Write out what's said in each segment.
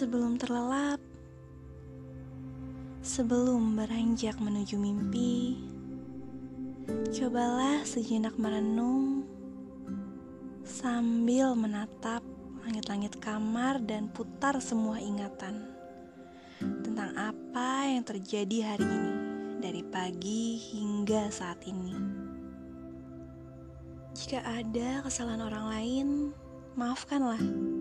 Sebelum terlelap, sebelum beranjak menuju mimpi, cobalah sejenak merenung sambil menatap langit-langit kamar dan putar semua ingatan tentang apa yang terjadi hari ini dari pagi hingga saat ini. Jika ada kesalahan orang lain, maafkanlah.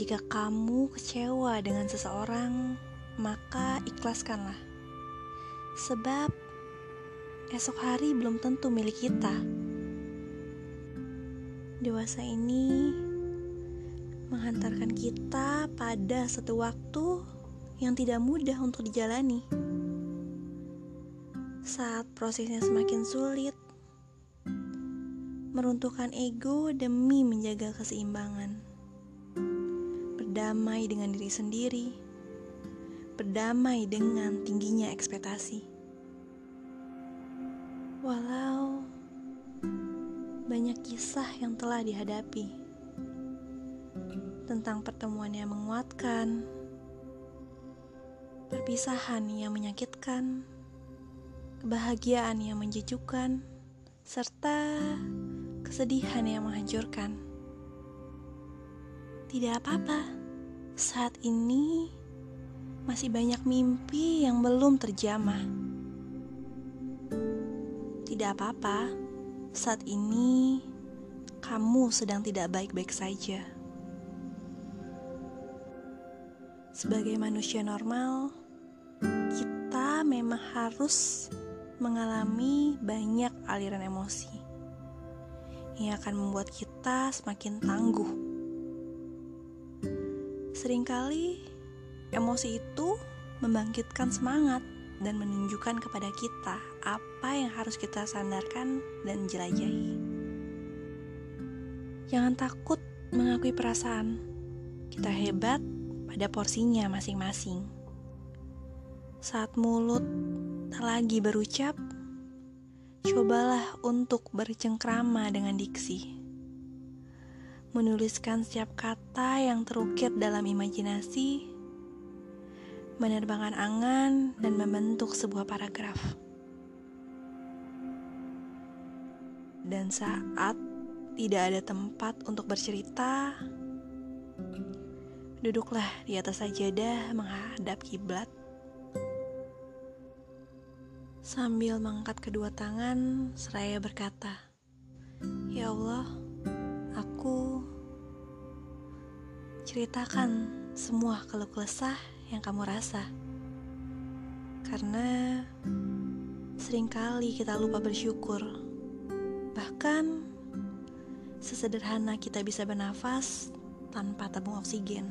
Jika kamu kecewa dengan seseorang, maka ikhlaskanlah. Sebab esok hari belum tentu milik kita. Dewasa ini menghantarkan kita pada satu waktu yang tidak mudah untuk dijalani. Saat prosesnya semakin sulit, meruntuhkan ego demi menjaga keseimbangan berdamai dengan diri sendiri, berdamai dengan tingginya ekspektasi. Walau banyak kisah yang telah dihadapi tentang pertemuan yang menguatkan, perpisahan yang menyakitkan, kebahagiaan yang menjejukkan, serta kesedihan yang menghancurkan. Tidak apa-apa saat ini masih banyak mimpi yang belum terjamah. Tidak apa-apa, saat ini kamu sedang tidak baik-baik saja. Sebagai manusia normal, kita memang harus mengalami banyak aliran emosi yang akan membuat kita semakin tangguh Seringkali emosi itu membangkitkan semangat dan menunjukkan kepada kita apa yang harus kita sandarkan dan jelajahi. Jangan takut mengakui perasaan. Kita hebat pada porsinya masing-masing. Saat mulut tak lagi berucap, cobalah untuk bercengkrama dengan diksi menuliskan setiap kata yang terukir dalam imajinasi, menerbangkan angan, dan membentuk sebuah paragraf. Dan saat tidak ada tempat untuk bercerita, duduklah di atas sajadah menghadap kiblat. Sambil mengangkat kedua tangan, seraya berkata, "Ya Allah, Ceritakan semua keluh kesah yang kamu rasa. Karena sering kali kita lupa bersyukur. Bahkan sesederhana kita bisa bernafas tanpa tabung oksigen.